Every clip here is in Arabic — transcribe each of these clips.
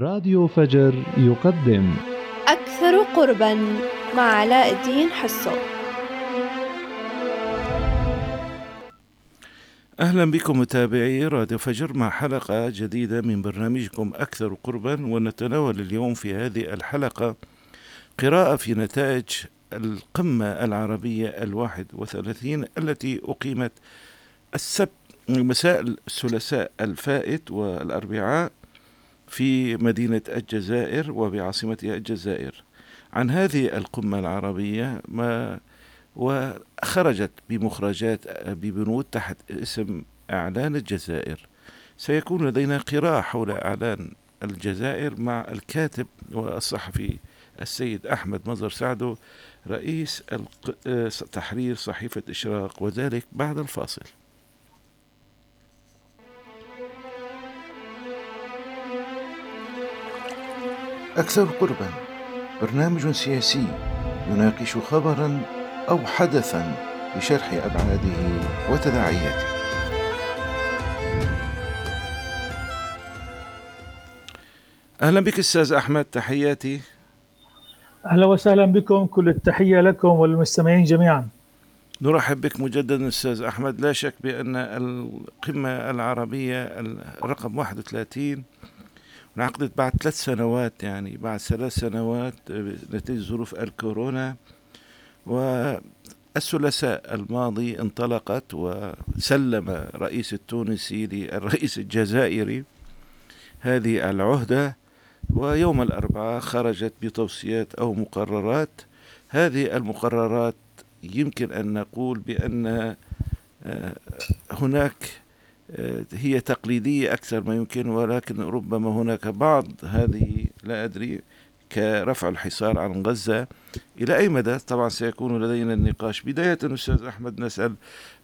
راديو فجر يقدم. أكثر قربا مع علاء الدين حسو أهلا بكم متابعي راديو فجر مع حلقة جديدة من برنامجكم أكثر قربا ونتناول اليوم في هذه الحلقة قراءة في نتائج القمة العربية الواحد وثلاثين التي أقيمت السبت مساء الثلاثاء الفائت والأربعاء في مدينة الجزائر وبعاصمتها الجزائر. عن هذه القمة العربية ما وخرجت بمخرجات ببنود تحت اسم إعلان الجزائر. سيكون لدينا قراءة حول إعلان الجزائر مع الكاتب والصحفي السيد أحمد مظهر سعدو رئيس تحرير صحيفة إشراق وذلك بعد الفاصل. أكثر قربا. برنامج سياسي يناقش خبرا أو حدثا بشرح أبعاده وتداعياته. أهلا بك أستاذ أحمد تحياتي. أهلا وسهلا بكم كل التحية لكم والمستمعين جميعا. نرحب بك مجددا أستاذ أحمد. لا شك بأن القمة العربية الرقم 31 انعقدت بعد ثلاث سنوات يعني بعد ثلاث سنوات نتيجة ظروف الكورونا. والثلاثاء الماضي انطلقت وسلم الرئيس التونسي للرئيس الجزائري هذه العهدة. ويوم الأربعاء خرجت بتوصيات أو مقررات. هذه المقررات يمكن أن نقول بأن هناك هي تقليدية أكثر ما يمكن ولكن ربما هناك بعض هذه لا أدري كرفع الحصار عن غزة. إلى أي مدى؟ طبعا سيكون لدينا النقاش. بداية أستاذ أحمد نسأل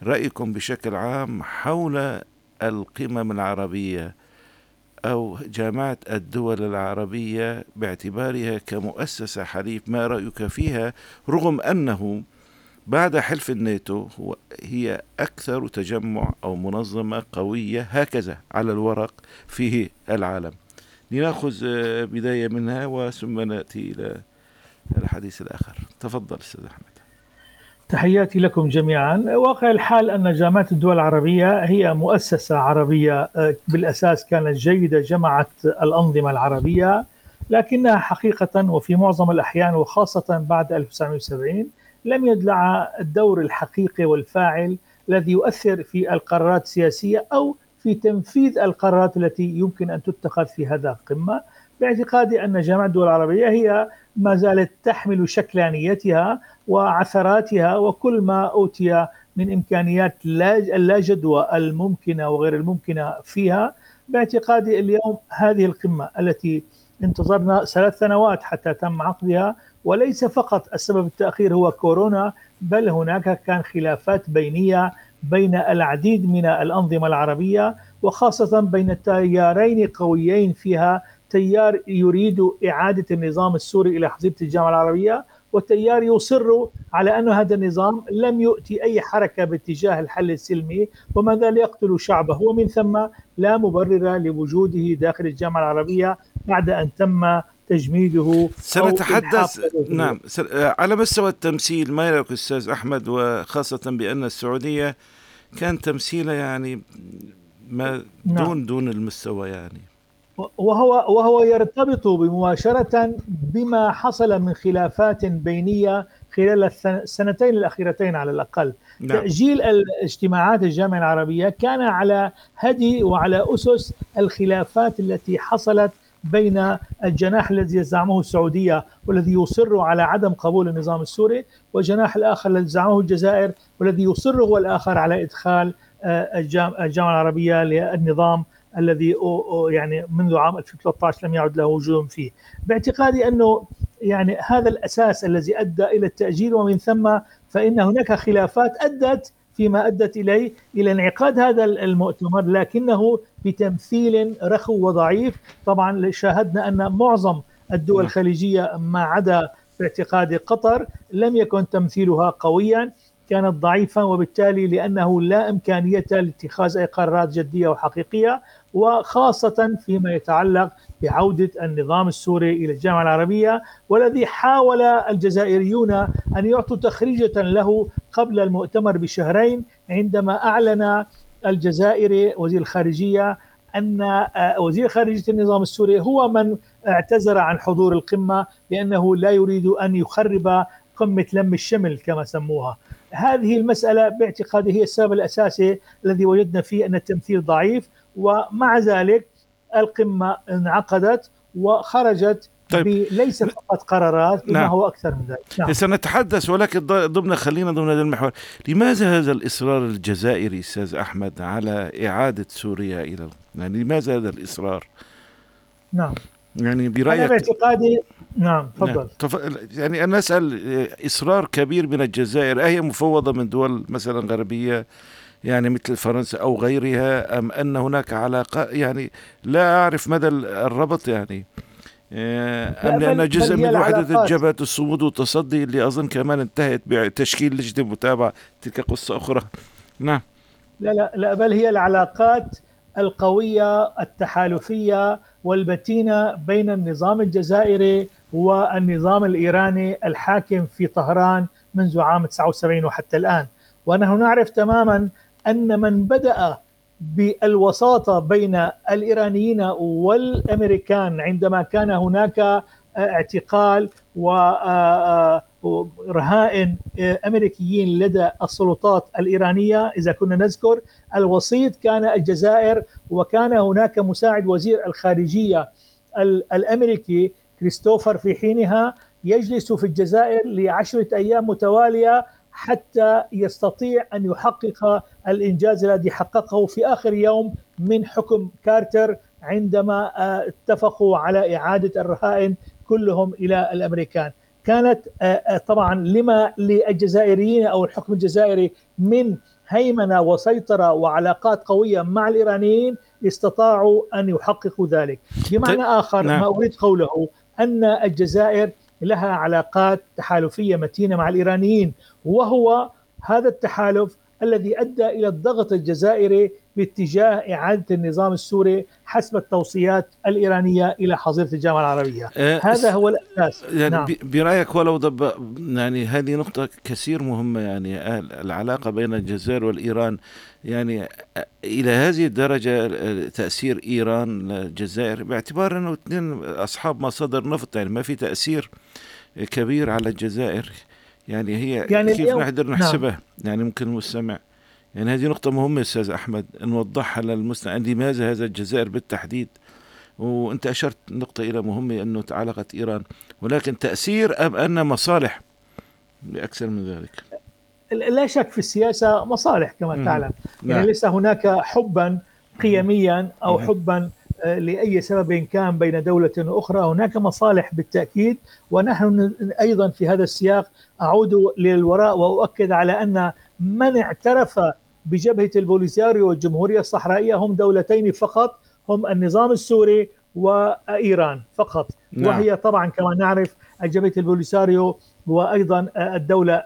رأيكم بشكل عام حول القمم العربية أو جامعة الدول العربية باعتبارها كمؤسسة حليف. ما رأيك فيها؟ رغم أنه بعد حلف الناتو هو هي أكثر تجمع أو منظمة قوية هكذا على الورق في العالم. لنأخذ بداية منها وثم نأتي إلى الحديث الآخر. تفضل أستاذ أحمد. تحياتي لكم جميعا. واقع الحال أن جامعة الدول العربية هي مؤسسة عربية بالأساس كانت جيدة جمعت الأنظمة العربية لكنها حقيقة وفي معظم الأحيان وخاصة بعد 1970 لم يدلع الدور الحقيقي والفاعل الذي يؤثر في القرارات السياسية أو في تنفيذ القرارات التي يمكن أن تتخذ في هذا القمة باعتقادي أن جامعة الدول العربية هي ما زالت تحمل شكلانيتها وعثراتها وكل ما أوتي من إمكانيات اللا جدوى الممكنة وغير الممكنة فيها. باعتقادي اليوم هذه القمة التي انتظرنا ثلاث سنوات حتى تم عقدها وليس فقط السبب التأخير هو كورونا بل هناك كان خلافات بينية بين العديد من الأنظمة العربية وخاصة بين تيارين قويين فيها تيار يريد إعادة النظام السوري إلى حظيرة الجامعة العربية والتيار يصر على أن هذا النظام لم يؤتي أي حركة باتجاه الحل السلمي وما زال يقتل شعبه. ومن ثم لا مبرر لوجوده داخل الجامعة العربية بعد أن تم تجميده سنتحدث نعم على مستوى التمثيل ما يراك أستاذ أحمد وخاصة بأن السعودية كان تمثيلها يعني ما دون نعم. دون المستوى يعني وهو وهو يرتبط مباشرة بما حصل من خلافات بينية خلال السنتين الأخيرتين على الأقل نعم. تأجيل الاجتماعات الجامعة العربية كان على هدي وعلى أسس الخلافات التي حصلت بين الجناح الذي يزعمه السعودية والذي يصر على عدم قبول النظام السوري والجناح الآخر الذي يزعمه الجزائر والذي يصر هو الآخر على إدخال الجامعة العربية للنظام الذي يعني منذ عام 2013 لم يعد له وجود فيه. باعتقادي أنه يعني هذا الأساس الذي أدى إلى التأجيل ومن ثم فإن هناك خلافات أدت فيما أدت إليه إلى انعقاد هذا المؤتمر لكنه بتمثيل رخو وضعيف. طبعا شاهدنا أن معظم الدول الخليجية ما عدا باعتقاد قطر لم يكن تمثيلها قويا كانت ضعيفة وبالتالي لأنه لا إمكانية لاتخاذ أي قرارات جدية وحقيقية وخاصة فيما يتعلق بعودة النظام السوري إلى الجامعة العربية والذي حاول الجزائريون أن يعطوا تخريجة له قبل المؤتمر بشهرين عندما أعلن الجزائري وزير الخارجية أن آه، وزير خارجية النظام السوري هو من اعتذر عن حضور القمة لأنه لا يريد أن يخرب قمة لم الشمل كما سموها. هذه المسألة باعتقادي هي السبب الأساسي الذي وجدنا فيه أن التمثيل ضعيف ومع ذلك القمة انعقدت وخرجت طيب. ليس فقط قرارات نعم. هو أكثر من ذلك نعم. سنتحدث ولكن ضمن خلينا ضمن هذا المحور لماذا هذا الإصرار الجزائري أستاذ أحمد على إعادة سوريا إلى يعني لماذا هذا الإصرار نعم يعني برايك أنا باعتقادي نعم تفضل نعم. تف... يعني أنا أسأل إصرار كبير من الجزائر أهي مفوضة من دول مثلا غربية يعني مثل فرنسا أو غيرها أم أن هناك علاقة يعني لا أعرف مدى الربط يعني. أم لأن جزء من وحدة الجبهة الصمود والتصدي اللي أظن كمان انتهت بتشكيل لجنة متابعة تلك قصة أخرى. نعم. لا لا لا بل هي العلاقات القوية التحالفية والمتينة بين النظام الجزائري والنظام الإيراني الحاكم في طهران منذ عام 79 وحتى الآن. ونحن نعرف تماما أن من بدأ بالوساطة بين الإيرانيين والأمريكان عندما كان هناك اعتقال ورهائن أمريكيين لدى السلطات الإيرانية إذا كنا نذكر الوسيط كان الجزائر وكان هناك مساعد وزير الخارجية الأمريكي كريستوفر في حينها يجلس في الجزائر لعشرة أيام متوالية حتى يستطيع أن يحقق الإنجاز الذي حققه في آخر يوم من حكم كارتر عندما آه، اتفقوا على إعادة الرهائن كلهم إلى الأمريكان. كانت آه، آه، طبعا لما للجزائريين أو الحكم الجزائري من هيمنة وسيطرة وعلاقات قوية مع الإيرانيين استطاعوا أن يحققوا ذلك. بمعنى طيب، آخر نعم. ما أريد قوله أن الجزائر لها علاقات تحالفية متينة مع الإيرانيين وهو هذا التحالف الذي أدى إلى الضغط الجزائري باتجاه إعادة النظام السوري حسب التوصيات الإيرانية إلى حظيرة الجامعة العربية أه هذا هو الأساس يعني نعم. برأيك ولو ضب يعني هذه نقطة كثير مهمة يعني العلاقة بين الجزائر والإيران يعني إلى هذه الدرجة تأثير إيران للجزائر باعتبار أنه اثنين أصحاب مصادر نفط يعني ما في تأثير كبير على الجزائر يعني هي يعني كيف نقدر نعم. نحسبها نعم. يعني ممكن المستمع يعني هذه نقطة مهمة أستاذ أحمد نوضحها للمستمع. لماذا هذا الجزائر بالتحديد؟ وأنت أشرت نقطة إلى مهمة أنه تعلقت إيران. ولكن تأثير أم أن مصالح؟ أكثر من ذلك. لا شك في السياسة مصالح كما مم. تعلم. يعني نعم. ليس هناك حبا قيميا أو مم. حبا آه، لأي سبب كان بين دولة وأخرى هناك مصالح بالتأكيد. ونحن أيضا في هذا السياق أعود للوراء وأؤكد على أن من اعترف بجبهة البوليساريو والجمهورية الصحرائية هم دولتين فقط هم النظام السوري وإيران فقط نعم. وهي طبعا كما نعرف جبهة البوليساريو وأيضا الدولة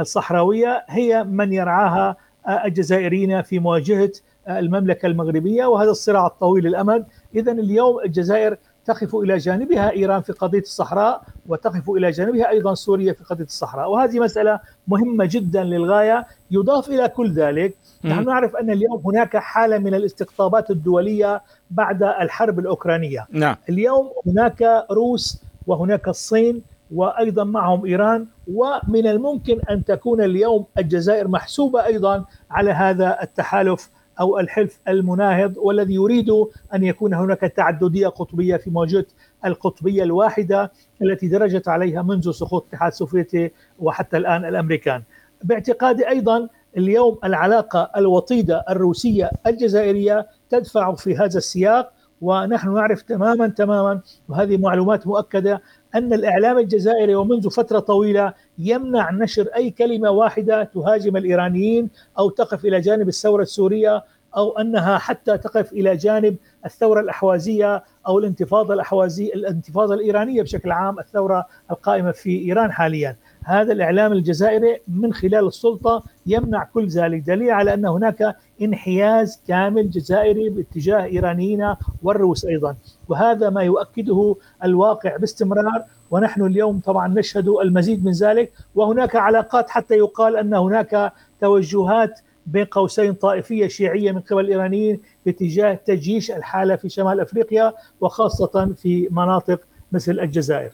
الصحراوية هي من يرعاها الجزائريين في مواجهة المملكة المغربية وهذا الصراع الطويل الأمد اذا اليوم الجزائر تقف إلى جانبها إيران في قضية الصحراء وتقف إلى جانبها أيضا سوريا في قضية الصحراء. وهذه مسألة مهمة جدا للغاية يضاف إلى كل ذلك. نحن نعرف أن اليوم هناك حالة من الاستقطابات الدولية بعد الحرب الأوكرانية. نعم. اليوم هناك روس وهناك الصين وأيضا معهم إيران ومن الممكن أن تكون اليوم الجزائر محسوبة أيضا على هذا التحالف. أو الحلف المناهض والذي يريد أن يكون هناك تعددية قطبية في مواجهه القطبية الواحدة التي درجت عليها منذ سقوط الاتحاد السوفيتي وحتى الآن الأمريكان. باعتقادي أيضا اليوم العلاقة الوطيدة الروسية الجزائرية تدفع في هذا السياق ونحن نعرف تماما تماما وهذه معلومات مؤكدة أن الإعلام الجزائري ومنذ فترة طويلة يمنع نشر أي كلمة واحدة تهاجم الإيرانيين أو تقف إلى جانب الثورة السورية أو أنها حتى تقف إلى جانب الثورة الأحوازية أو الانتفاضة الاحوازيه الانتفاضة الإيرانية بشكل عام الثورة القائمة في إيران حاليا. هذا الإعلام الجزائري من خلال السلطة يمنع كل ذلك. دليل على أن هناك انحياز كامل جزائري باتجاه إيرانيين والروس أيضا. وهذا ما يؤكده الواقع باستمرار. ونحن اليوم طبعا نشهد المزيد من ذلك. وهناك علاقات حتى يقال أن هناك توجهات بين قوسين طائفية شيعية من قبل الإيرانيين باتجاه تجيش الحالة في شمال أفريقيا وخاصة في مناطق مثل الجزائر.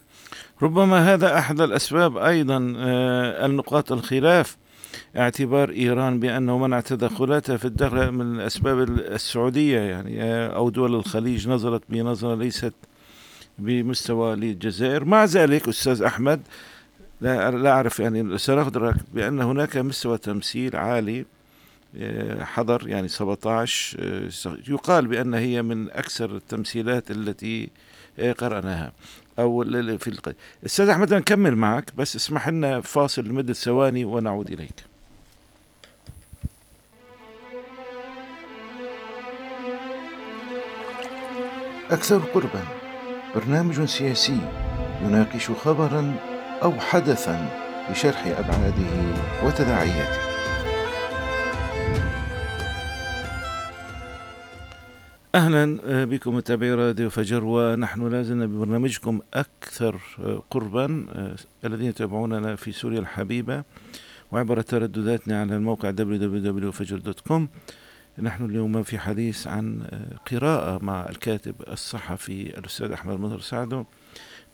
ربما هذا أحد الأسباب أيضا آه، النقاط الخلاف. اعتبار إيران بأنه منع تدخلاتها في الداخل من الأسباب السعودية يعني آه، أو دول الخليج نظرت بنظرة ليست بمستوى للجزائر. مع ذلك أستاذ أحمد لا لا أعرف يعني سنقدر بأن هناك مستوى تمثيل عالي آه، حضر يعني 17 آه، يقال بأن هي من أكثر التمثيلات التي قرأناها. أو في القيد. أستاذ أحمد نكمل معك بس اسمح لنا فاصل لمدة ثواني ونعود إليك أكثر قربا برنامج سياسي يناقش خبرا أو حدثا بشرح أبعاده وتداعياته أهلا آه، بكم متابعي راديو فجر ونحن لازلنا ببرنامجكم أكثر آه، قربا آه، الذين يتابعوننا في سوريا الحبيبة وعبر تردداتنا على الموقع www.fajr.com نحن اليوم في حديث عن قراءة مع الكاتب الصحفي الأستاذ أحمد مطر سعدو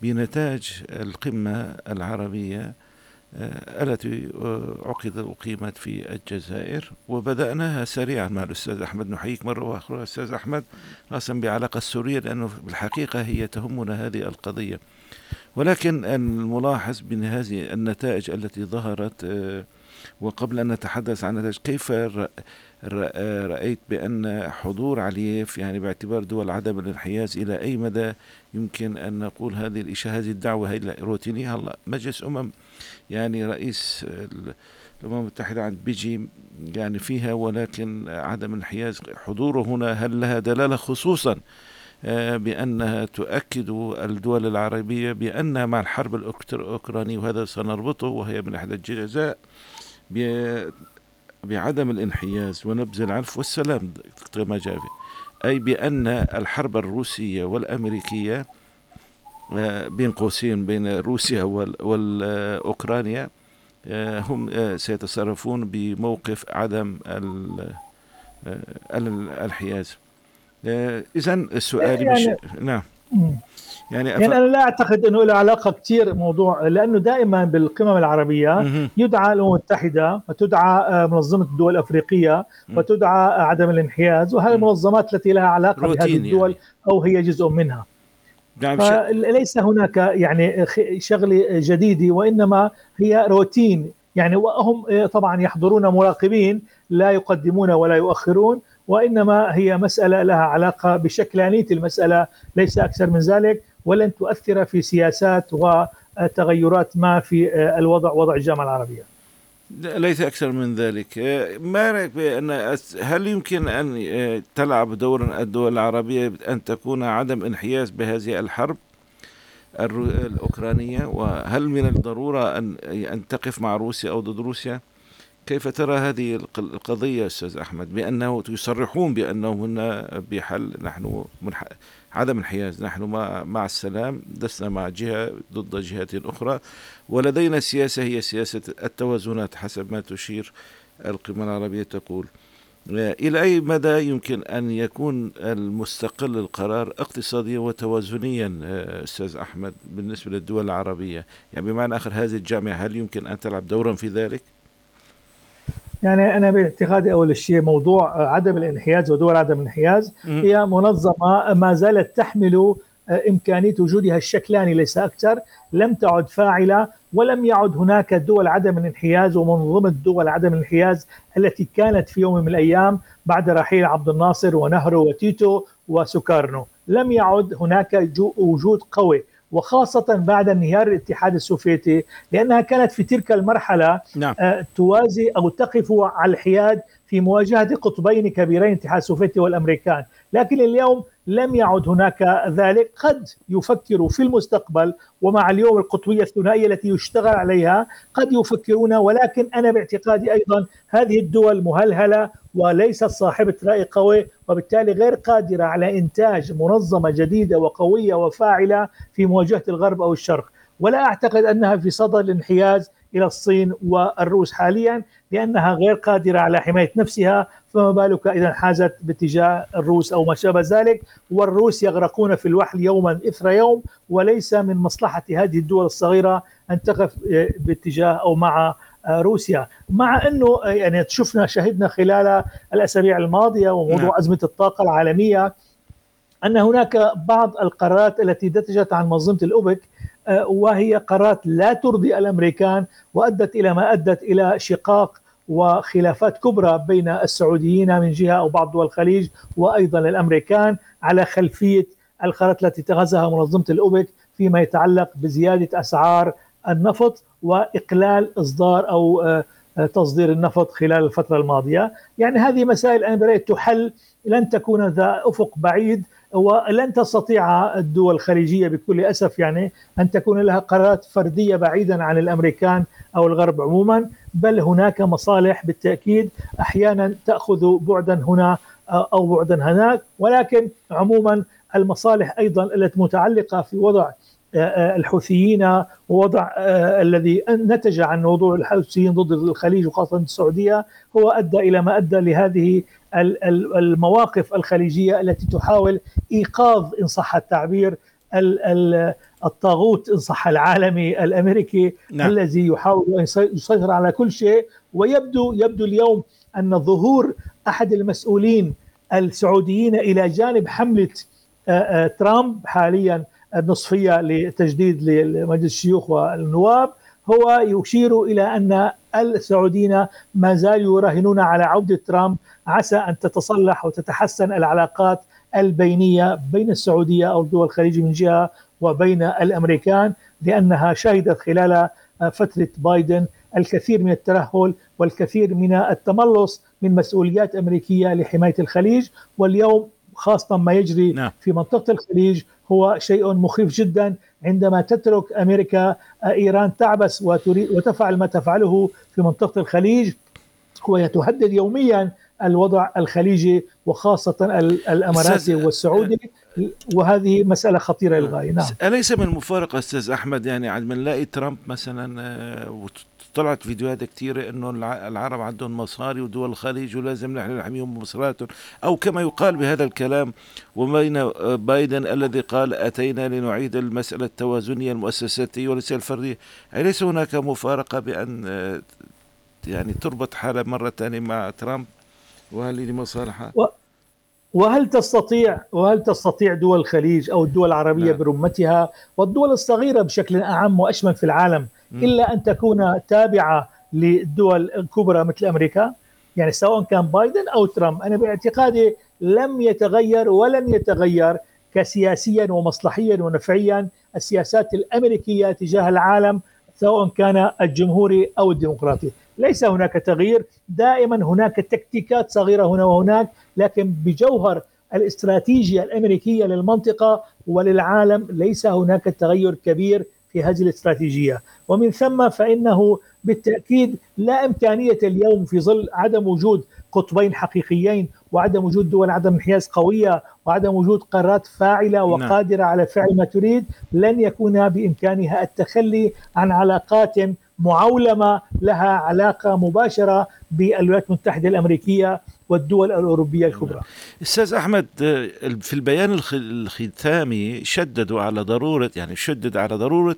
بنتاج القمة العربية آه، التي آه، عقدت وقيمت في الجزائر؟ وبدأناها سريعا مع الأستاذ أحمد نحييك مرة أخرى. أستاذ أحمد خاصة بعلاقة السورية لأنه بالحقيقة هي تهمنا هذه القضية. ولكن الملاحظ بأن هذه النتائج التي ظهرت آه، وقبل أن نتحدث عن نتائج كيف رأيت بأن حضور علييف يعني باعتبار دول عدم الانحياز إلى أي مدى يمكن أن نقول هذه الإشاء هذه الدعوة هي روتينية هلا مجلس أمم؟ يعني رئيس الأمم المتحدة عند بيجي يعني فيها ولكن عدم الانحياز حضوره هنا هل لها دلالة؟ خصوصا آه، بأنها تؤكد الدول العربية بأن مع الحرب الأوكرانية وهذا سنربطه وهي من أحد الجزاء بعدم الانحياز. ونبذ العنف والسلام كما جاء أي بأن الحرب الروسية والأمريكية بين قوسين بين روسيا والأوكرانيا آه، هم آه، سيتصرفون بموقف عدم الانحياز إذا السؤال يعني مش نعم. يعني, أف... يعني أنا لا أعتقد أنه له علاقة كثير موضوع لأنه دائما بالقمم العربية يدعى الامم المتحدة وتدعى منظمة الدول الأفريقية وتدعى عدم الانحياز وهذه المنظمات التي لها علاقة بهذه الدول يعني. أو هي جزء منها. نعم فليس هناك يعني شغله جديده وإنما هي روتين يعني وهم طبعا يحضرون مراقبين لا يقدمون ولا يؤخرون وإنما هي مسألة لها علاقة بشكلانيه المسألة ليس أكثر من ذلك ولن تؤثر في سياسات وتغيرات ما في الوضع وضع الجامعة العربية. ليس أكثر من ذلك. ما رأيك بأن هل يمكن أن تلعب دورا الدول العربية أن تكون عدم انحياز بهذه الحرب الأوكرانية؟ وهل من الضرورة أن أن تقف مع روسيا أو ضد روسيا؟ كيف ترى هذه القضية أستاذ أحمد؟ بأنه يصرحون بأنه هنا بحل نحن منح... عدم انحياز نحن مع, مع السلام لسنا مع جهة ضد جهة أخرى ولدينا سياسة هي سياسة التوازنات حسب ما تشير القمة العربية تقول. إلى أي مدى يمكن أن يكون المستقل القرار اقتصاديا وتوازنيا أستاذ أحمد بالنسبة للدول العربية؟ يعني بمعنى آخر هذه الجامعة هل يمكن أن تلعب دورا في ذلك؟ يعني أنا باعتقادي أول شيء موضوع عدم الانحياز ودول عدم الانحياز هي منظمة ما زالت تحمل آه، إمكانية وجودها الشكلاني ليس أكثر لم تعد فاعلة ولم يعد هناك دول عدم الانحياز ومنظمة دول عدم الانحياز التي كانت في يوم من الأيام بعد رحيل عبد الناصر ونهرو وتيتو وسكارنو لم يعد هناك وجود قوي. وخاصة بعد انهيار الاتحاد السوفيتي لأنها كانت في تلك المرحلة نعم. آه، توازي أو تقف على الحياد في مواجهة قطبين كبيرين الاتحاد السوفيتي والأمريكان. لكن اليوم لم يعد هناك ذلك. قد يفكروا في المستقبل ومع اليوم القطبية الثنائية التي يشتغل عليها قد يفكرون ولكن أنا باعتقادي أيضا هذه الدول مهلهلة وليست صاحبة رأي قوي وبالتالي غير قادرة على إنتاج منظمة جديدة وقوية وفاعلة في مواجهة الغرب أو الشرق. ولا أعتقد أنها في صدد الانحياز إلى الصين والروس حاليا لأنها غير قادرة على حماية نفسها فما بالك إذا انحازت باتجاه الروس أو ما شابه ذلك. والروس يغرقون في الوحل يوما إثر يوم وليس من مصلحة هذه الدول الصغيرة أن تقف باتجاه أو مع روسيا مع إنه يعني شفنا شهدنا خلال الأسابيع الماضية وموضوع نعم. أزمة الطاقة العالمية أن هناك بعض القرارات التي نتجت عن منظمة الأوبك وهي قرارات لا ترضي الأمريكان وأدت إلى ما أدت إلى شقاق وخلافات كبرى بين السعوديين من جهة أو بعض دول الخليج وأيضا الأمريكان على خلفية القرارات التي اتخذها منظمة الأوبك فيما يتعلق بزيادة أسعار النفط وإقلال إصدار أو تصدير النفط خلال الفترة الماضية، يعني هذه مسائل أنا برايي تحل لن تكون ذا أفق بعيد ولن تستطيع الدول الخليجية بكل أسف يعني أن تكون لها قرارات فردية بعيدا عن الأمريكان أو الغرب عموما بل هناك مصالح بالتأكيد أحيانا تأخذ بعدا هنا أو بعدا هناك. ولكن عموما المصالح أيضا التي متعلقة في وضع الحوثيين ووضع الذي نتج عن موضوع الحوثيين ضد الخليج وخاصة السعودية هو أدى إلى ما أدى لهذه المواقف الخليجية التي تحاول إيقاظ إن صح التعبير الطاغوت إن صح العالمي الأمريكي نعم. الذي يحاول أن يسيطر على كل شيء ويبدو يبدو اليوم أن ظهور أحد المسؤولين السعوديين إلى جانب حملة ترامب حاليا النصفية لتجديد لمجلس الشيوخ والنواب هو يشير إلى أن السعوديين ما زالوا يراهنون على عودة ترامب. عسى أن تتصلح وتتحسن العلاقات البينية بين السعودية أو دول الخليج من جهة وبين الأمريكان لأنها شهدت خلال فترة بايدن الكثير من الترهل والكثير من التملص من مسؤوليات أمريكية لحماية الخليج. واليوم خاصة ما يجري نعم. في منطقة الخليج هو شيء مخيف جدا عندما تترك أمريكا إيران تعبس وتريد وتفعل ما تفعله في منطقة الخليج. وتهدد يوميا الوضع الخليجي وخاصة الإماراتي والسعودي. وهذه مسألة خطيرة للغاية نعم. أليس من المفارقة أستاذ أحمد يعني عندما نلاقي ترامب مثلا طلعت فيديوهات كثيرة إنه العرب عندهم مصاري ودول الخليج ولازم نحن نحميهم بمصرياتهم أو كما يقال بهذا الكلام وبين بايدن الذي قال أتينا لنعيد المسألة التوازنية المؤسساتية وليس الفردية أليس هناك مفارقة بأن يعني تربط حالة مرة ثانية مع ترامب وهل لمصالحها؟ و... وهل تستطيع وهل تستطيع دول الخليج أو الدول العربية نعم. برمتها والدول الصغيرة بشكل أعم وأشمل في العالم. إلا أن تكون تابعة للدول الكبرى مثل أمريكا. يعني سواء كان بايدن أو ترامب. أنا باعتقادي لم يتغير ولن يتغير كسياسيا ومصلحيا ونفعيا السياسات الأمريكية تجاه العالم سواء كان الجمهوري أو الديمقراطي. ليس هناك تغيير. دائما هناك تكتيكات صغيرة هنا وهناك لكن بجوهر الاستراتيجية الأمريكية للمنطقة وللعالم ليس هناك تغير كبير في هذه الاستراتيجية. ومن ثم فإنه بالتأكيد لا إمكانية اليوم في ظل عدم وجود قطبين حقيقيين وعدم وجود دول عدم انحياز قوية وعدم وجود قرارات فاعلة وقادرة على فعل ما تريد لن يكون بإمكانها التخلي عن علاقات معولمة لها علاقة مباشرة بالولايات المتحدة الأمريكية والدول الأوروبية الكبرى. أستاذ أحمد في البيان الختامي شددوا على ضرورة يعني شدد على ضرورة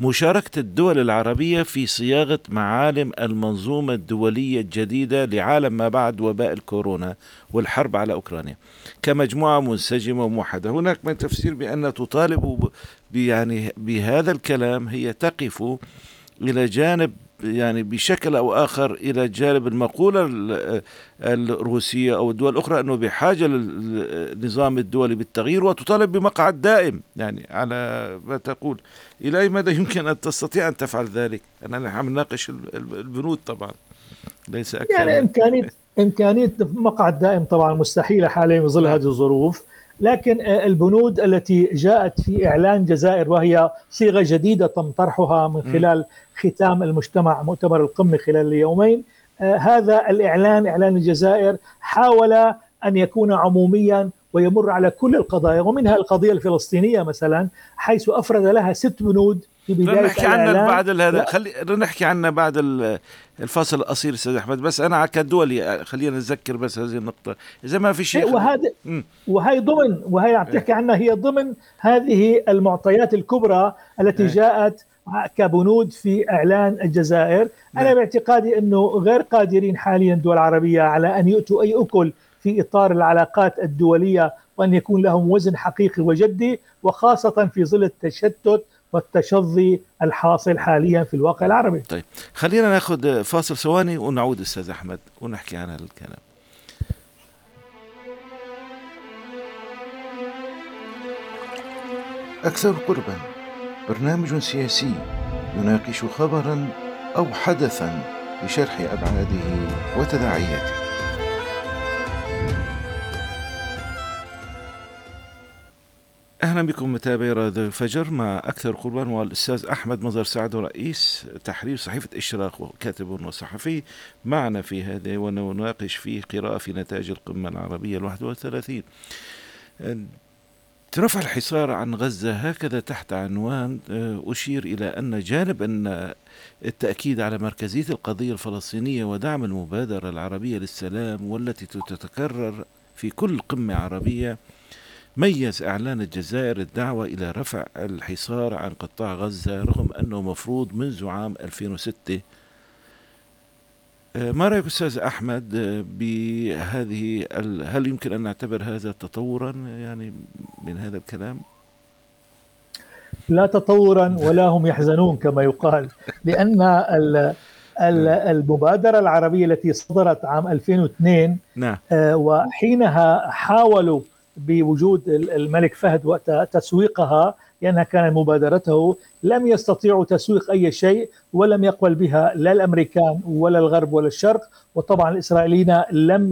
مشاركة الدول العربية في صياغة معالم المنظومة الدولية الجديدة لعالم ما بعد وباء الكورونا والحرب على أوكرانيا كمجموعة منسجمة وموحده، هناك من تفسير بأن تطالب يعني بهذا الكلام هي تقف إلى جانب يعني بشكل أو آخر إلى جانب المقولة ال- الروسية أو الدول الأخرى أنه بحاجة للنظام الدولي بالتغيير وتطالب بمقعد دائم يعني على ما تقول. إلى أي مدى يمكن أن تستطيع أن تفعل ذلك؟ أنا عم نناقش ال- ال- البنود طبعا ليس أكثر. يعني امكانيه إمكانية مقعد دائم طبعا مستحيلة حاليا في ظل هذه الظروف. لكن البنود التي جاءت في إعلان الجزائر وهي صيغة جديدة تم طرحها من. خلال ختام المجتمع مؤتمر القمه خلال اليومين آه، هذا الإعلان إعلان الجزائر حاول أن يكون عموميا ويمر على كل القضايا ومنها القضية الفلسطينية مثلا حيث أفرد لها ست بنود في بداية نحكي عنها. بعد هذا. خلي نحكي عنها بعد ال- الفاصل القصير أستاذ أحمد بس أنا كدولي خلينا نتذكر بس هذه النقطة إذا ما في شيء وهذا مم. وهي ضمن وهي عم تحكي عنها هي ضمن هذه المعطيات الكبرى التي إيه. جاءت كبنود في إعلان الجزائر أنا. باعتقادي إنه غير قادرين حاليا الدول العربيه على أن يؤتوا أي أكل في إطار العلاقات الدولية وأن يكون لهم وزن حقيقي وجدي وخاصة في ظل التشتت والتشظي الحاصل حاليا في الواقع العربي. طيب خلينا ناخذ فاصل ثواني ونعود أستاذ أحمد ونحكي عن هذا الكلام. أكثر قربا برنامج سياسي يناقش خبرا أو حدثا بشرح أبعاده وتداعياته. أهلا بكم متابعي راديو الفجر مع أكثر قربان والأستاذ أحمد مظهر سعد رئيس تحرير صحيفة إشراق وكاتب وصحفي معنا في هذا ونناقش فيه قراءة في نتائج القمة العربية الواحد والثلاثين رفع الحصار عن غزة هكذا تحت عنوان آه، أشير إلى أن جانب أن التأكيد على مركزية القضية الفلسطينية ودعم المبادرة العربية للسلام والتي تتكرر في كل قمة عربية ميز إعلان الجزائر الدعوة إلى رفع الحصار عن قطاع غزة رغم أنه مفروض منذ عام 2006 آه، ما رأيك أستاذ أحمد آه، بهذه هل يمكن أن نعتبر هذا تطورا يعني من هذا الكلام؟ لا تطورا ولا هم يحزنون كما يقال لأن ال- ال- المبادرة العربية التي صدرت عام 2002 نعم. آه، وحينها حاولوا بوجود ال- الملك فهد وقت تسويقها لأنها كانت مبادرته. لم يستطيعوا تسويق أي شيء ولم يقبل بها لا الأمريكان ولا الغرب ولا الشرق. وطبعا الإسرائيليين لم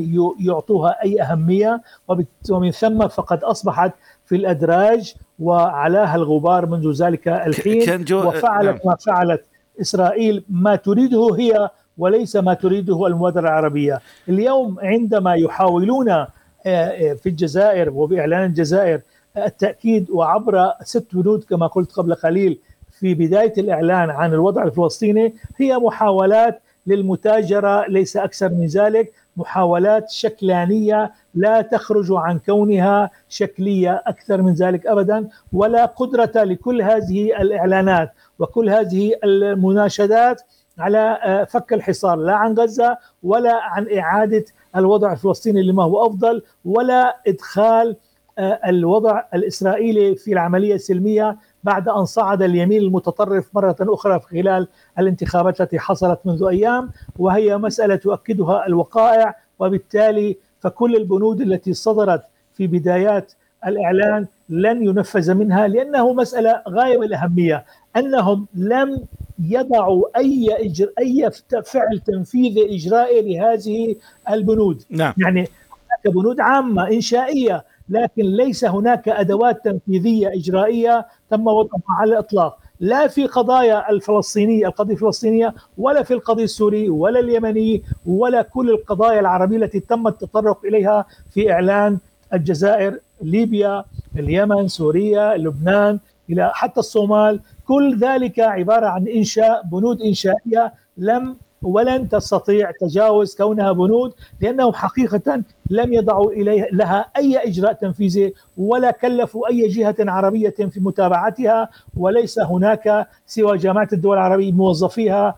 يعطوها أي أهمية. وبت- ومن ثم فقد أصبحت في الأدراج وعلاها الغبار منذ ذلك الحين. وفعلت نعم. ما فعلت إسرائيل. ما تريده هي وليس ما تريده المبادرة العربية، اليوم عندما يحاولون في الجزائر وباعلان الجزائر آه، التأكيد وعبر ست بنود كما قلت قبل قليل في بداية الإعلان عن الوضع الفلسطيني هي محاولات للمتاجرة ليس أكثر من ذلك، محاولات شكلانية لا تخرج عن كونها شكلية أكثر من ذلك ابدا ولا قدرة لكل هذه الإعلانات وكل هذه المناشدات على آه، فك الحصار لا عن غزة ولا عن إعادة الوضع الفلسطيني لما هو أفضل ولا إدخال آه، الوضع الإسرائيلي في العملية السلمية بعد أن صعد اليمين المتطرف مرة أخرى خلال الانتخابات التي حصلت منذ أيام وهي مسألة تؤكدها الوقائع وبالتالي فكل البنود التي صدرت في بدايات الإعلان لن ينفذ منها لأنه مسألة غاية الأهمية أنهم لم يضعوا أي إجر أي فعل تنفيذي إجرائي لهذه البنود. نعم. يعني هناك بنود عامة إنشائية لكن ليس هناك أدوات تنفيذية إجرائية تم وضعها على الإطلاق. لا في قضايا الفلسطينية القضية الفلسطينية ولا في القضية السوري ولا اليمني ولا كل القضايا العربية التي تم التطرق إليها في إعلان الجزائر ليبيا اليمن سوريا لبنان إلى حتى الصومال. كل ذلك عبارة عن إنشاء بنود إنشائية لم ولن تستطيع تجاوز كونها بنود لأنهم حقيقة لم يضعوا إليها لها أي إجراء تنفيذي ولا كلفوا أي جهة عربية في متابعتها وليس هناك سوى جامعة الدول العربية موظفيها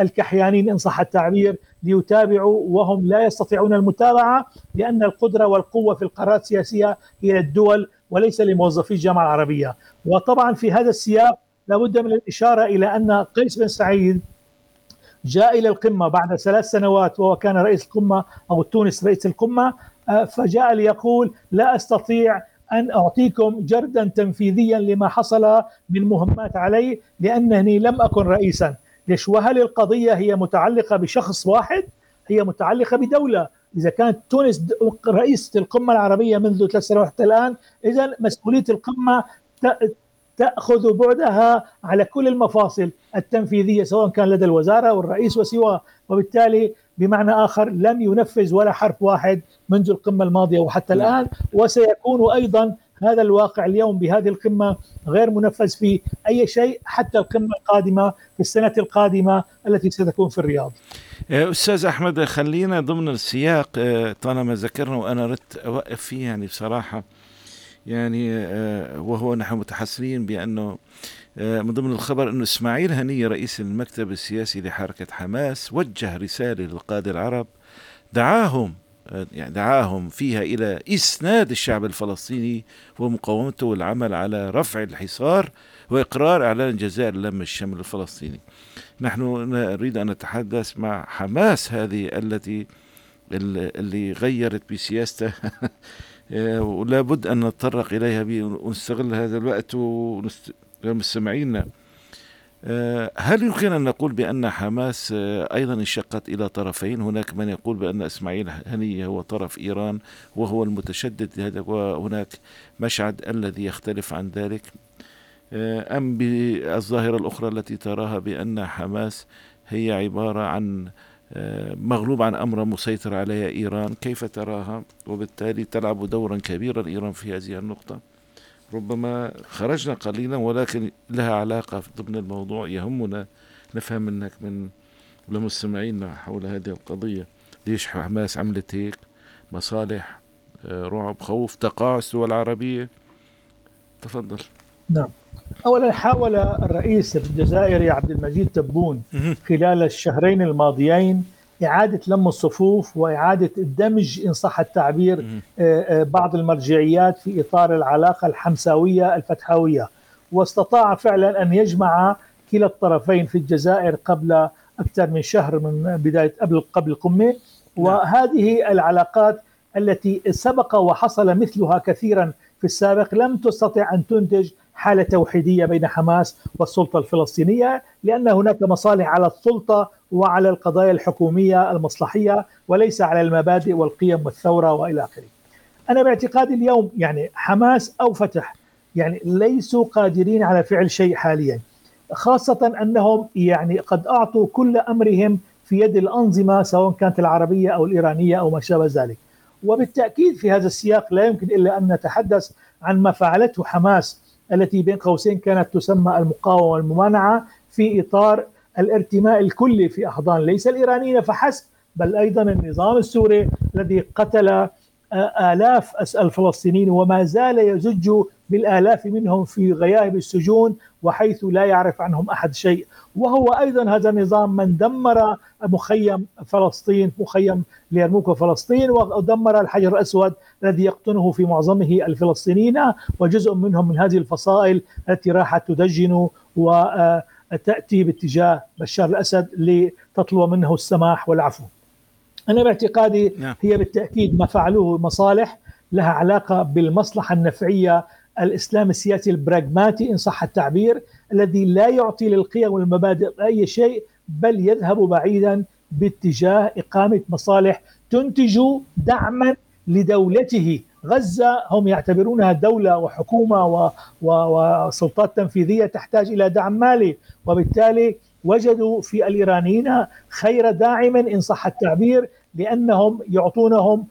الكحيانين إن صح التعبير ليتابعوا وهم لا يستطيعون المتابعة لأن القدرة والقوة في القرارات السياسية هي للدول وليس لموظفي الجامعة العربية. وطبعا في هذا السياق لابد من الإشارة إلى أن قيس بن سعيد جاء إلى القمة بعد ثلاث سنوات وهو كان رئيس القمة أو تونس رئيس القمة آه، فجاء ليقول لا أستطيع أن أعطيكم جردا تنفيذيا لما حصل من مهمات علي لأنني لم أكن رئيسا. ليش؟ وهل القضية هي متعلقة بشخص واحد؟ هي متعلقة بدولة. إذا كانت تونس رئيسة القمة العربية منذ ثلاث سنوات حتى الآن اذا مسؤولية القمة تأخذ بعدها على كل المفاصل التنفيذية سواء كان لدى الوزارة والرئيس وسواه وبالتالي بمعنى آخر لم ينفذ ولا حرف واحد منذ القمة الماضية وحتى نعم. الآن وسيكون أيضا هذا الواقع اليوم بهذه القمة غير منفذ في أي شيء حتى القمة القادمة في السنة القادمة التي ستكون في الرياض. أستاذ أحمد خلينا ضمن السياق آه، طالما ذكرنا وأنا ردت أوقف فيه يعني بصراحة يعني آه، وهو نحن متحسرين بأنه آه، من ضمن الخبر انه إسماعيل هنيه رئيس المكتب السياسي لحركة حماس وجه رسالة للقادة العرب دعاهم آه، يعني دعاهم فيها إلى إسناد الشعب الفلسطيني ومقاومته والعمل على رفع الحصار وإقرار إعلان جزائر لم الشمل الفلسطيني. نحن نريد أن نتحدث مع حماس هذه التي اللي غيرت بسياسته آه، ولا بد أن نتطرق إليها ونستغل هذا الوقت ومستمعينا آه، هل يمكن أن نقول بأن حماس آه، أيضا انشقت إلى طرفين؟ هناك من يقول بأن إسماعيل هنية هو طرف إيران وهو المتشدد وهناك مشعد الذي يختلف عن ذلك. أم بالظاهرة الأخرى التي تراها بأن حماس هي عبارة عن مغلوب عن أمر مسيطر عليها إيران كيف تراها؟ وبالتالي تلعب دورا كبيرا إيران في هذه النقطة. ربما خرجنا قليلا ولكن لها علاقة ضمن الموضوع يهمنا. نفهم منك من لمستمعينا حول هذه القضية. ليش حماس عملت هيك؟ مصالح آه، رعب خوف تقاعس العربية تفضل. نعم. اولا حاول الرئيس الجزائري عبد المجيد تبون خلال الشهرين الماضيين إعادة لم الصفوف وإعادة الدمج إن صح التعبير آه، آه، بعض المرجعيات في إطار العلاقة الحمساوية الفتحاوية. واستطاع فعلا أن يجمع كلا الطرفين في الجزائر قبل أكثر من شهر من بداية قبل قبل القمه نعم. وهذه العلاقات التي سبق وحصل مثلها كثيرا في السابق لم تستطع أن تنتج حالة توحيدية بين حماس والسلطة الفلسطينية لأن هناك مصالح على السلطة وعلى القضايا الحكومية المصلحية وليس على المبادئ والقيم والثورة وإلى آخره. أنا باعتقادي اليوم يعني حماس أو فتح يعني ليسوا قادرين على فعل شيء حاليا خاصة أنهم يعني قد أعطوا كل أمرهم في يد الأنظمة سواء كانت العربية أو الإيرانية أو ما شابه ذلك. وبالتأكيد في هذا السياق لا يمكن إلا أن نتحدث عن ما فعلته حماس التي بين قوسين كانت تسمى المقاومة والممانعة في إطار الارتماء الكلي في أحضان. ليس الإيرانيين فحسب بل أيضا النظام السوري الذي قتل آلاف الفلسطينيين وما زال يزج بالآلاف منهم في غياهب السجون وحيث لا يعرف عنهم أحد شيء وهو أيضا هذا النظام من دمر مخيم فلسطين مخيم ليرموك فلسطين ودمر الحجر الأسود الذي يقطنه في معظمه الفلسطينيين وجزء منهم من هذه الفصائل التي راحت تدجن وتأتي باتجاه بشار الأسد لتطلب منه السماح والعفو أنا باعتقادي نعم. هي بالتأكيد ما فعلوه مصالح لها علاقة بالمصلحة النفعية الإسلام السياسي البراغماتي إن صح التعبير الذي لا يعطي للقيم والمبادئ أي شيء بل يذهب بعيدا باتجاه إقامة مصالح تنتج دعما لدولته. غزة هم يعتبرونها دولة وحكومة و... و... وسلطات تنفيذية تحتاج إلى دعم مالي وبالتالي وجدوا في الإيرانيين خير داعم إن صح التعبير لأنهم يعطونهم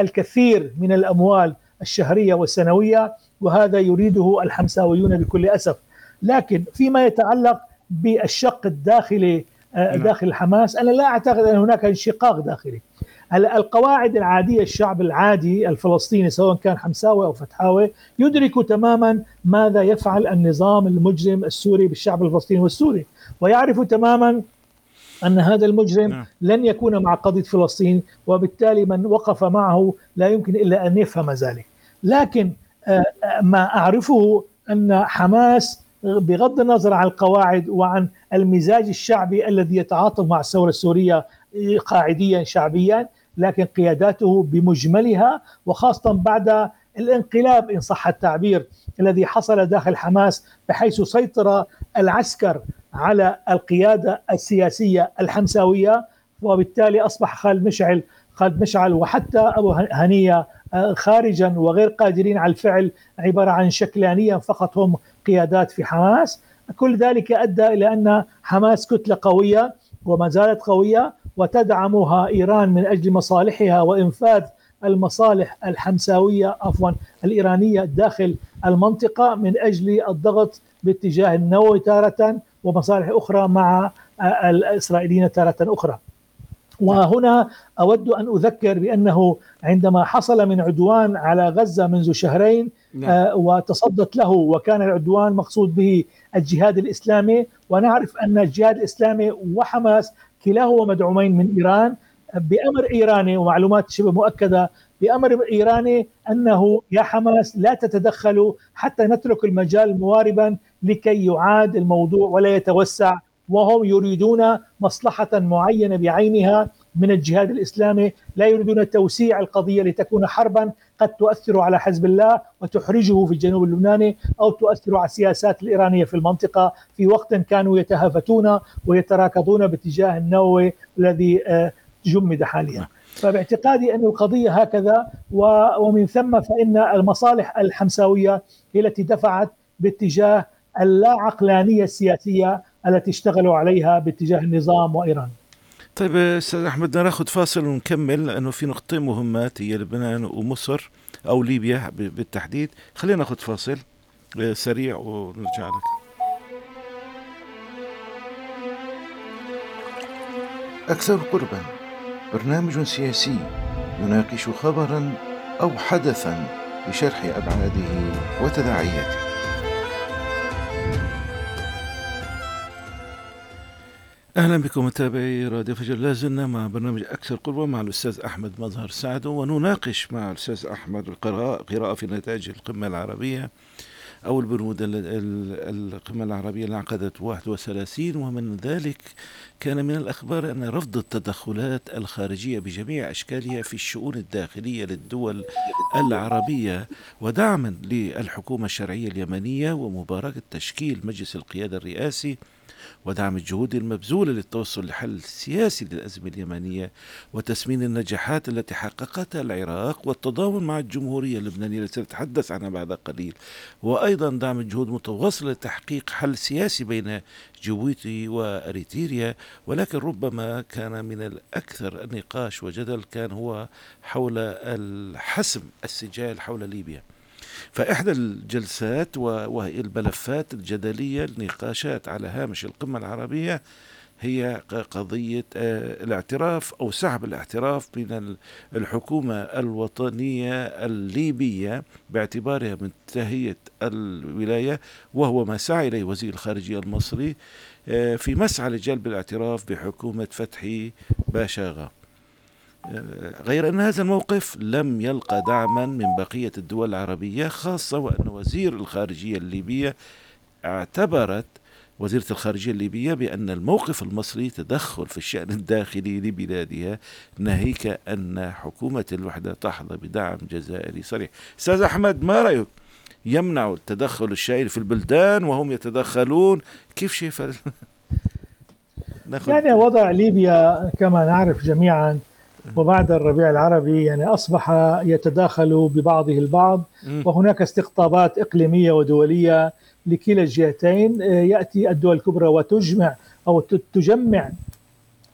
الكثير من الأموال الشهرية والسنوية وهذا يريده الحمساويون بكل أسف لكن فيما يتعلق بالشق الداخلي آه، نعم. داخل حماس أنا لا أعتقد أن هناك انشقاق داخلي القواعد العادية الشعب العادي الفلسطيني سواء كان حمساوي أو فتحاوي يدرك تماما ماذا يفعل النظام المجرم السوري بالشعب الفلسطيني والسوري ويعرف تماما أن هذا المجرم نعم. لن يكون مع قضية فلسطين وبالتالي من وقف معه لا يمكن إلا أن يفهم ذلك لكن ما أعرفه أن حماس بغض النظر عن القواعد وعن المزاج الشعبي الذي يتعاطف مع الثورة السورية قاعديا شعبيا لكن قياداته بمجملها وخاصة بعد الانقلاب إن صح التعبير الذي حصل داخل حماس بحيث سيطر العسكر على القيادة السياسية الحمساوية وبالتالي أصبح خالد مشعل خالد مشعل وحتى أبو هنية خارجا وغير قادرين على الفعل عبارة عن شكلانيا فقط هم قيادات في حماس كل ذلك أدى إلى أن حماس كتلة قوية وما زالت قوية وتدعمها إيران من أجل مصالحها وإنفاذ المصالح الحمساوية عفوا الإيرانية داخل المنطقة من أجل الضغط باتجاه النووي تارة ومصالح أخرى مع الإسرائيليين تارة أخرى. وهنا أود أن أذكر بأنه عندما حصل من عدوان على غزة منذ شهرين نعم. آه وتصدت له وكان العدوان مقصود به الجهاد الإسلامي ونعرف أن الجهاد الإسلامي وحماس كلاهما مدعومين من إيران بأمر إيراني ومعلومات شبه مؤكدة بأمر إيراني أنه يا حماس لا تتدخلوا حتى نترك المجال مواربا لكي يعاد الموضوع ولا يتوسع وهم يريدون مصلحة معينة بعينها من الجهاد الإسلامي، لا يريدون توسيع القضية لتكون حربا قد تؤثر على حزب الله وتحرجه في الجنوب اللبناني أو تؤثر على السياسات الإيرانية في المنطقة في وقت كانوا يتهافتون ويتراكضون باتجاه النووي الذي آه، جمد حاليا. فباعتقادي أن القضية هكذا ومن ثم فإن المصالح الحمساوية هي التي دفعت باتجاه اللا عقلانية السياسية التي اشتغلوا عليها باتجاه النظام وإيران. طيب أستاذ أحمد بدنا ناخذ فاصل ونكمل لأنه في نقطتين مهمات هي لبنان ومصر أو ليبيا بالتحديد. خلينا ناخذ فاصل آه، سريع ونرجع لك. أكثر قربا برنامج سياسي يناقش خبرا أو حدثا بشرح أبعاده وتداعياته. أهلا بكم متابعي راديو فجر. لا زلنا مع برنامج أكثر قربا مع الأستاذ أحمد مظهر سعد ونناقش مع الأستاذ أحمد القراءة قراءة في نتائج القمة العربية. أو البنود القمة العربية اللي انعقدت 31 ومن ذلك كان من الأخبار أن رفض التدخلات الخارجية بجميع أشكالها في الشؤون الداخلية للدول العربية ودعما للحكومة الشرعية اليمنية ومباركة تشكيل مجلس القيادة الرئاسي ودعم الجهود المبذولة للتوصل لحل سياسي للأزمة اليمنية وتسمين النجاحات التي حققتها العراق والتضامن مع الجمهورية اللبنانية التي سنتحدث عنها بعد قليل. وأيضا دعم الجهود المتواصلة لتحقيق حل سياسي بين جيبوتي وأريتريا ولكن ربما كان من الأكثر النقاش وجدل كان هو حول الحسم السجال حول ليبيا. فإحدى الجلسات وهي الملفات الجدلية النقاشات على هامش القمة العربية هي قضية آه، الاعتراف أو سحب الاعتراف من الحكومة الوطنية الليبية باعتبارها منتهية الولاية وهو ما سعى إليه وزير الخارجية المصري آه، في مسعى لجلب الاعتراف بحكومة فتحي باشاغا غير أن هذا الموقف لم يلقى دعما من بقية الدول العربية خاصة وأن وزير الخارجية الليبية اعتبرت وزيرة الخارجية الليبية بأن الموقف المصري تدخل في الشأن الداخلي لبلادها ناهيك أن حكومة الوحدة تحظى بدعم جزائري صريح. أستاذ أحمد ما رأيك؟ يمنع التدخل الشائع في البلدان وهم يتدخلون. كيف شايف يعني وضع ليبيا كما نعرف جميعا وبعد الربيع العربي يعني أصبح يتداخل ببعضه البعض. وهناك استقطابات إقليمية ودولية لكلا الجهتين. آه، يأتي الدول الكبرى وتجمع أو تجمع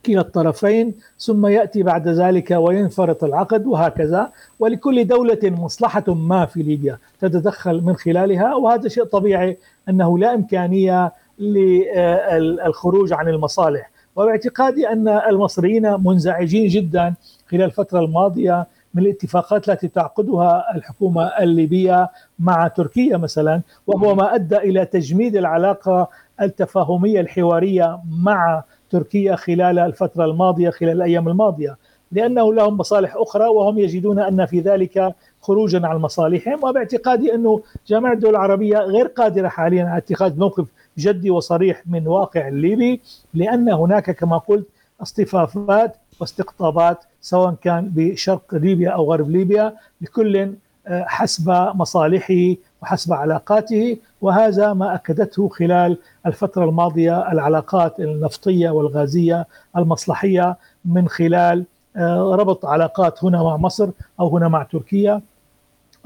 كلا الطرفين ثم يأتي بعد ذلك وينفرط العقد وهكذا. ولكل دولة مصلحة ما في ليبيا تتدخل من خلالها. وهذا شيء طبيعي أنه لا إمكانية للخروج عن المصالح. وباعتقادي أن المصريين منزعجين جدا خلال الفترة الماضية من الاتفاقات التي تعقدها الحكومة الليبية مع تركيا مثلا وهو ما أدى إلى تجميد العلاقة التفاهمية الحوارية مع تركيا خلال الفترة الماضية خلال الأيام الماضية. لأنه لهم مصالح أخرى وهم يجدون أن في ذلك خروجا عن مصالحهم وباعتقادي أنه جامعه الدول العربية غير قادرة حاليا على اتخاذ موقف جدي وصريح من واقع الليبي لأن هناك كما قلت اصطفافات واستقطابات سواء كان بشرق ليبيا أو غرب ليبيا لكل آه، حسب مصالحه وحسب علاقاته وهذا ما أكدته خلال الفترة الماضية العلاقات النفطية والغازية المصلحية من خلال ربط علاقات هنا مع مصر أو هنا مع تركيا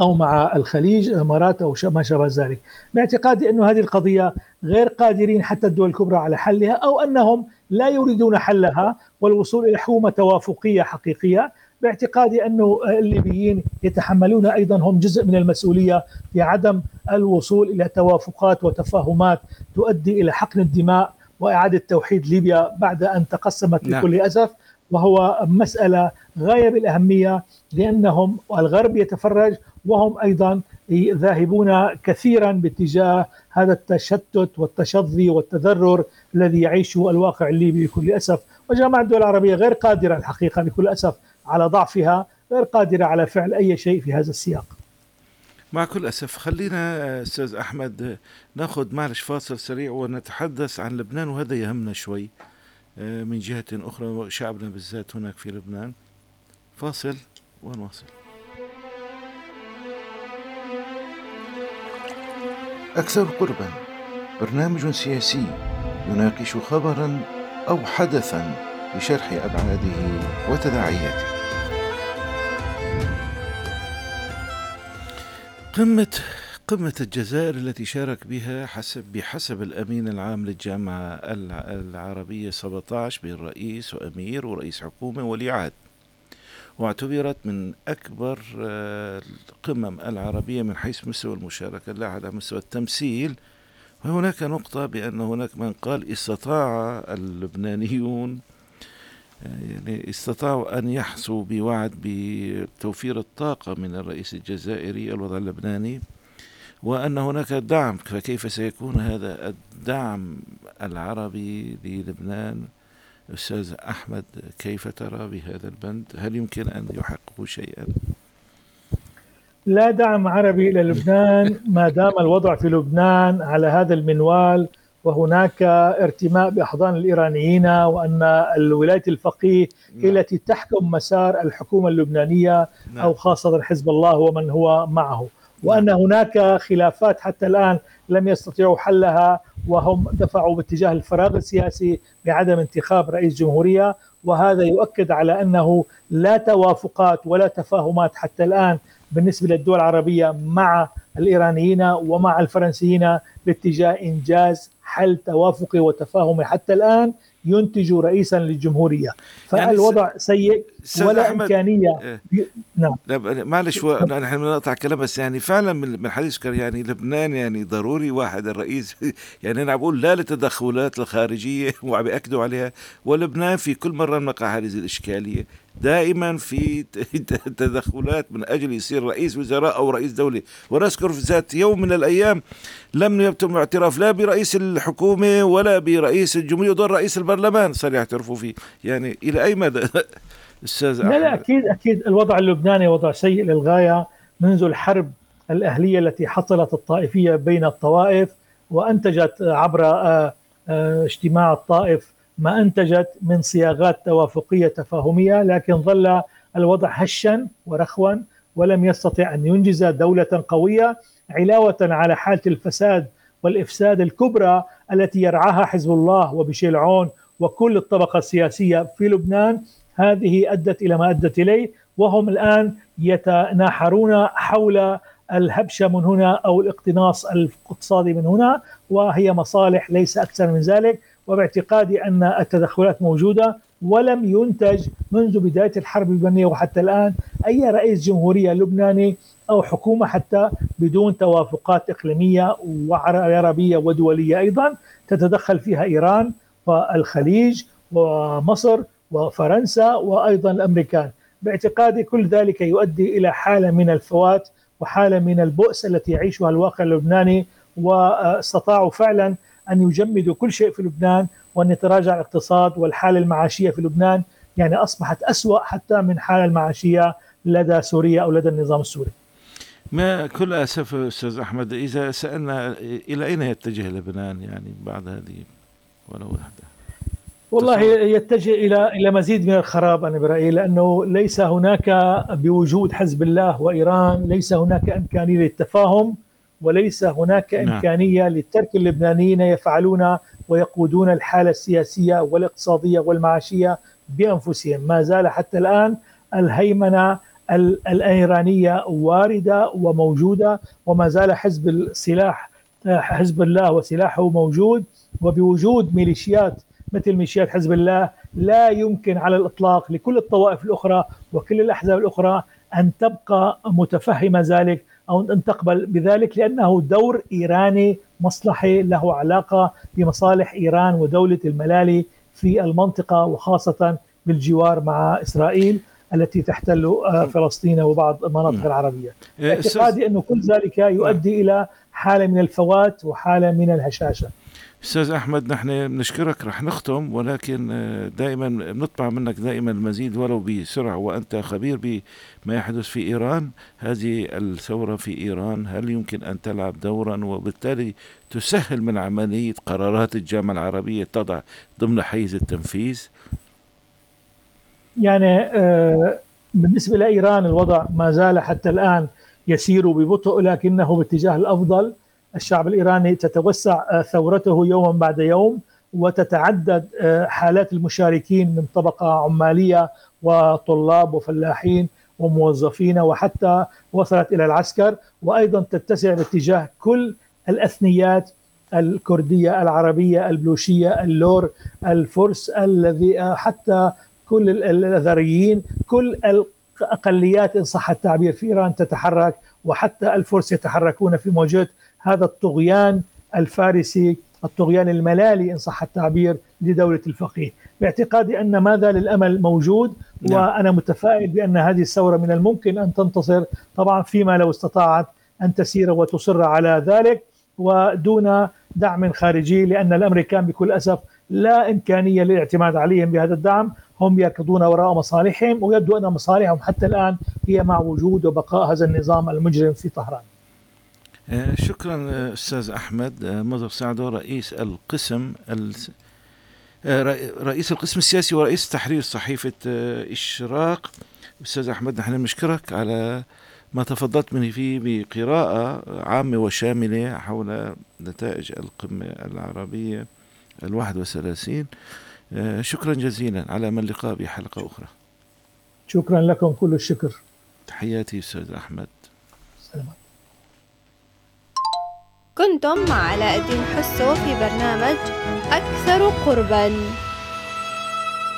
أو مع الخليج الامارات أو ما شابه ذلك. باعتقادي انه هذه القضية غير قادرين حتى الدول الكبرى على حلها أو أنهم لا يريدون حلها والوصول إلى حكومة توافقية حقيقية. باعتقادي انه الليبيين يتحملون أيضا هم جزء من المسؤولية في عدم الوصول إلى توافقات وتفاهمات تؤدي إلى حقن الدماء وإعادة توحيد ليبيا بعد أن تقسمت نعم. بكل أسف. وهو مسألة غاية بالأهمية لأنهم الغرب يتفرج وهم أيضا ذاهبون كثيرا باتجاه هذا التشتت والتشظي والتذرر الذي يعيشه الواقع الليبي بكل أسف وجامعه الدول العربية غير قادرة الحقيقة بكل أسف على ضعفها غير قادرة على فعل أي شيء في هذا السياق. مع كل أسف خلينا أستاذ أحمد ناخذ معلش فاصل سريع ونتحدث عن لبنان وهذا يهمنا شوي من جهة أخرى شعبنا بالذات هناك في لبنان. فاصل ونواصل. أكثر قربا برنامج سياسي يناقش خبرا أو حدثا بشرح أبعاده وتداعياته قمة قمة الجزائر التي شارك بها حسب بحسب الأمين العام للجامعة العربية 17 بين رئيس وأمير ورئيس حكومة ولي عهد. واعتبرت من أكبر آه، القمم العربية من حيث مستوى المشاركة لا على مستوى التمثيل. وهناك نقطة بأن هناك من قال استطاع اللبنانيون آه، يعني استطاعوا أن يحسوا بوعد بتوفير الطاقة من الرئيس الجزائري الوضع اللبناني. وأن هناك دعم فكيف سيكون هذا الدعم العربي للبنان أستاذ أحمد كيف ترى بهذا البند هل يمكن أن يحققوا شيئا لا دعم عربي إلى لبنان ما دام الوضع في لبنان على هذا المنوال وهناك ارتماء بأحضان الإيرانيين وأن الولايه الفقيه هي نعم. التي تحكم مسار الحكومة اللبنانية نعم. أو خاصة حزب الله ومن هو معه وأن. هناك خلافات حتى الآن لم يستطيعوا حلها وهم دفعوا باتجاه الفراغ السياسي بعدم انتخاب رئيس جمهورية وهذا يؤكد على أنه لا توافقات ولا تفاهمات حتى الآن بالنسبة للدول العربية مع الإيرانيين ومع الفرنسيين باتجاه إنجاز حل توافقي وتفاهمي حتى الآن ينتج رئيسا للجمهورية يعني فالوضع يعني سيء ولا إمكانية. إيه. نعم. معلش نحن بنقطع كلام بس يعني فعلا من حديث يعني لبنان يعني ضروري واحد الرئيس يعني أنا بقول لا للتدخلات الخارجية وعم بيأكدوا عليها ولبنان في كل مرة نقع هذه الإشكالية. دائما في تدخلات من أجل يصير رئيس وزراء أو رئيس دولة. ونذكر في ذات يوم من الأيام لم يتم اعتراف لا برئيس الحكومة ولا برئيس الجمهورية ودور رئيس البرلمان صار يعترفوا فيه. يعني إلى أي مدى؟ أستاذ لا لا أكيد أكيد. الوضع اللبناني وضع سيء للغاية منذ الحرب الأهلية التي حصلت الطائفية بين الطوائف وأنتجت عبر آه، آه، اجتماع الطائف ما أنتجت من صياغات توافقية تفاهمية لكن ظل الوضع هشا ورخوا ولم يستطع أن ينجز دولة قوية علاوة على حالة الفساد والإفساد الكبرى التي يرعاها حزب الله وبشير عون وكل الطبقة السياسية في لبنان. هذه أدت إلى ما أدت إليه وهم الآن يتناحرون حول الهبشة من هنا أو الاقتناص الاقتصادي من هنا وهي مصالح ليس أكثر من ذلك. وباعتقادي أن التدخلات موجودة ولم ينتج منذ بداية الحرب اللبنانيه وحتى الآن أي رئيس جمهورية لبناني أو حكومة حتى بدون توافقات إقليمية وعربية ودولية أيضا تتدخل فيها إيران والخليج ومصر وفرنسا وأيضا الأمريكان. باعتقادي كل ذلك يؤدي إلى حالة من الفوات وحالة من البؤس التي يعيشها الواقع اللبناني واستطاعوا فعلا أن يجمدوا كل شيء في لبنان وأن يتراجع الاقتصاد والحالة المعاشيه في لبنان. يعني أصبحت أسوأ حتى من حالة المعاشية لدى سوريا أو لدى النظام السوري. ما كل آسف أستاذ أحمد إذا سألنا إلى أين يتجه لبنان يعني بعد هذه ولو وحده والله يتجه إلى إلى مزيد من الخراب أنا برايي لأنه ليس هناك بوجود حزب الله وإيران ليس هناك إمكانية للتفاهم وليس هناك نعم. إمكانية لترك اللبنانيين يفعلون ويقودون الحالة السياسية والاقتصادية والمعاشية بأنفسهم ما زال حتى الآن الهيمنة الإيرانية واردة وموجودة وما زال حزب السلاح حزب الله وسلاحه موجود وبوجود ميليشيات مثل ميليشيات حزب الله لا يمكن على الإطلاق لكل الطوائف الأخرى وكل الأحزاب الأخرى أن تبقى متفهمة ذلك أو أن تقبل بذلك لأنه دور إيراني مصلحي له علاقة بمصالح إيران ودولة الملالي في المنطقة وخاصة بالجوار مع إسرائيل التي تحتل آه، فلسطين وبعض المناطق العربية. إيه، اعتقادي أنه كل ذلك يؤدي إلى حالة من الفوات وحالة من الهشاشة. أستاذ أحمد نحن بنشكرك رح نختم ولكن آه، دائما بنطمع منك دائما المزيد ولو بسرعة وأنت خبير بما يحدث في إيران. هذه الثورة في إيران هل يمكن أن تلعب دورا؟ وبالتالي تسهل من عملية قرارات الجامعة العربية تضع ضمن حيز التنفيذ؟ يعني آه، بالنسبة لإيران الوضع ما زال حتى الآن يسير ببطء لكنه باتجاه الأفضل. الشعب الإيراني تتوسع آه، ثورته يوما بعد يوم وتتعدد آه، حالات المشاركين من طبقة عمالية وطلاب وفلاحين وموظفين وحتى وصلت إلى العسكر. وأيضا تتسع باتجاه كل الأثنيات الكردية العربية البلوشية اللور الفرس الذي حتى كل الاذريين كل الأقليات إن صح التعبير في إيران تتحرك وحتى الفرس يتحركون في مواجهه هذا الطغيان الفارسي الطغيان الملالي إن صح التعبير لدولة الفقيه باعتقادي أن ما زال الأمل موجود نعم. وأنا متفائل بأن هذه الثورة من الممكن أن تنتصر طبعا فيما لو استطاعت أن تسير وتصر على ذلك ودون دعم خارجي لأن الامريكان بكل أسف لا إمكانية للاعتماد عليهم بهذا الدعم هم يركضون وراء مصالحهم ويبدو أن مصالحهم حتى الآن هي مع وجود وبقاء هذا النظام المجرم في طهران. آه، شكرا أستاذ أحمد آه، مظهر سعدو رئيس القسم آه، رئيس القسم السياسي ورئيس تحرير صحيفة إشراق. أستاذ أحمد نحن نشكرك على ما تفضلت منه فيه بقراءة عامة وشاملة حول نتائج القمة العربية الواحد وثلاثين. آه، شكرا جزيلا. على من اللقاء بحلقة أخرى. شكرا لكم. كل الشكر. تحياتي أستاذ أحمد. سلامات كنتم مع علاء الدين حسو في برنامج أكثر قرباً.